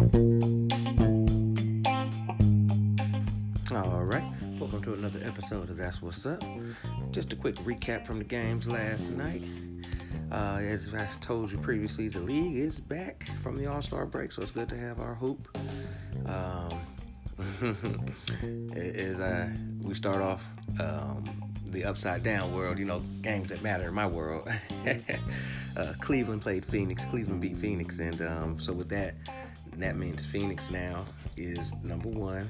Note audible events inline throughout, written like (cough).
All right, welcome to another episode of That's What's Up. Just a quick recap from the games last night. Uh, as I told you previously, the league is back from the All Star break, so it's good to have our hoop. Um, (laughs) as I, we start off um, the upside down world, you know, games that matter in my world. (laughs) uh, Cleveland played Phoenix. Cleveland beat Phoenix, and um, so with that, that means Phoenix now is number one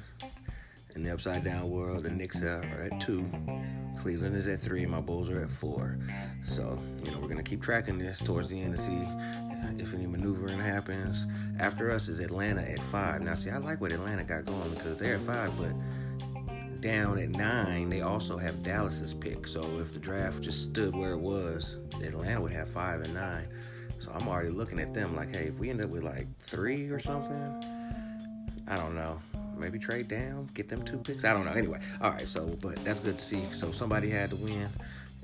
in the upside down world, the Knicks are at two. Cleveland is at three, my Bulls are at four. So, you know, we're gonna keep tracking this towards the end to see if any maneuvering happens. After us is Atlanta at five. Now, see, I like what Atlanta got going because they're at five, but down at nine, they also have Dallas's pick. So if the draft just stood where it was, Atlanta would have five and nine. So I'm already looking at them like, hey, if we end up with like three or something, I don't know maybe trade down, get them two picks. I don't know. Anyway, all right. So, but that's good to see. So somebody had to win.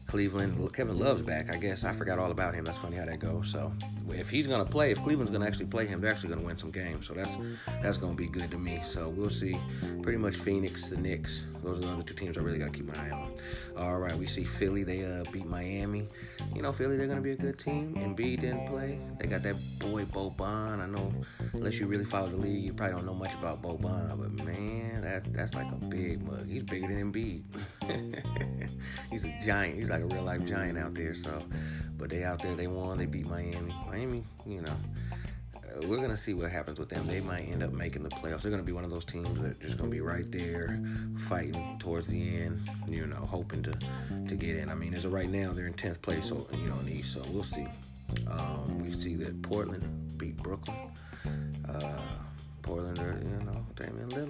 Cleveland, Kevin Love's back. I guess I forgot all about him. That's funny how that goes. So if he's gonna play, if Cleveland's gonna actually play him, they're actually gonna win some games. So that's that's gonna be good to me. So we'll see. Pretty much Phoenix, the Knicks. Those are the other two teams I really gotta keep my eye on. All right, we see Philly. They uh, beat Miami. You know, Philly, they're gonna be a good team. Embiid didn't play. They got that boy Boban. I know, unless you really follow the league, you probably don't know much about Boban. But man, that that's like a big mug. He's bigger than Embiid. (laughs) he's a giant. He's like a real life giant out there. So, but they out there. They won. They beat Miami. Miami, you know, uh, we're gonna see what happens with them. They might end up making the playoffs. They're gonna be one of those teams that just gonna be right there, fighting towards the end. You know, hoping to to get in. I mean, as of right now, they're in tenth place, so you know, in the East. So we'll see. Um, we see that Portland beat Brooklyn. Uh, Portland, are, you know, Damian Lillard.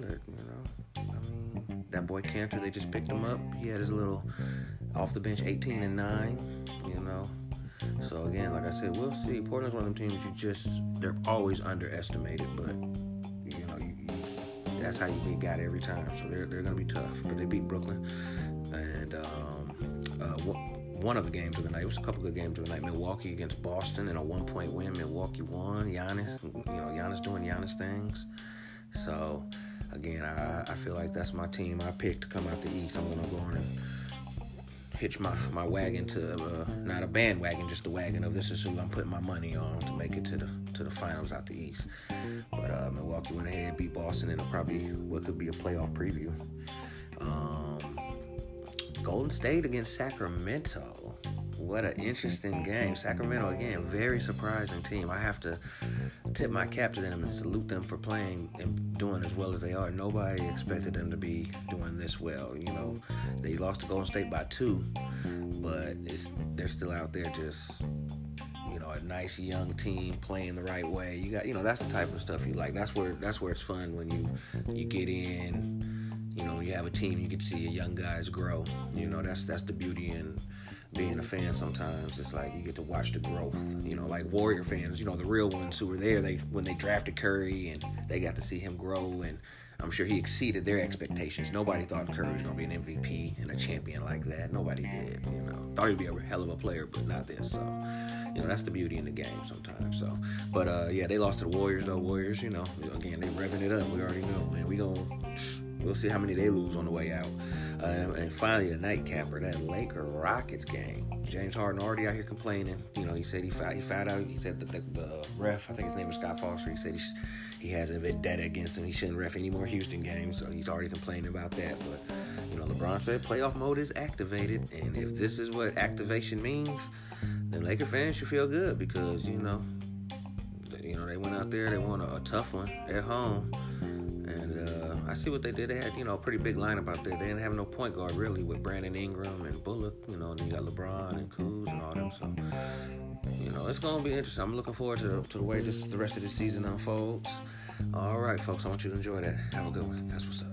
Boy Kanter, they just picked him up. He had his little off the bench, 18 and nine. You know, so again, like I said, we'll see. Portland's one of them teams you just they're always underestimated, but you know you, you, that's how you get got every time. So they're they're gonna be tough, but they beat Brooklyn, and um, uh, one of the games of the night. It was a couple good games of the night. Milwaukee against Boston in a one point win. Milwaukee won. Giannis, you know, Giannis doing Giannis things. So again, I, I feel like that's my team. I picked to come out the East. I'm gonna go on and hitch my, my wagon to uh, not a bandwagon, just the wagon of this is who I'm putting my money on to make it to the to the finals out the East. But uh, Milwaukee went ahead, beat Boston in a probably what could be a playoff preview. Um, Golden State against Sacramento. What an interesting game. Sacramento, again, very surprising team. I have to tip my cap to them and salute them for playing and doing as well as they are. Nobody expected them to be doing this well. You know, they lost to Golden State by two, but they're still out there just you know, a nice young team playing the right way. You got, you know, that's the type of stuff you like. That's where that's where it's fun when you you get in. You know, you have a team, you get to see your young guys grow. You know, that's that's the beauty in being a fan sometimes it's like you get to watch the growth you know like warrior fans you know the real ones who were there they when they drafted curry and they got to see him grow and i'm sure he exceeded their expectations. Nobody thought curry was going to be an mvp and a champion like that. Nobody did you know. Thought he'd be a hell of a player but not this so you know that's the beauty in the game sometimes so. But uh yeah they lost to the warriors though. Warriors you know again they're revving it up we already know man. We gonna we'll see how many they lose on the way out um, and finally, the nightcapper, that Laker Rockets game. James Harden already out here complaining. You know, he said he found, he found out. He said the, the, the ref, I think his name was Scott Foster. He said he, he has a vendetta against him. He shouldn't ref any more Houston games. So he's already complaining about that. But you know, LeBron said playoff mode is activated, and if this is what activation means, then Laker fans should feel good because you know, you know they went out there, they won a, a tough one at home uh, I see what they did. They had, you know, a pretty big lineup out there. They didn't have no point guard really with Brandon Ingram and Bullock, you know, and you got LeBron and Kuz and all them. So, you know, it's gonna be interesting. I'm looking forward to, to the way this the rest of the season unfolds. All right, folks, I want you to enjoy that. Have a good one. That's what's up.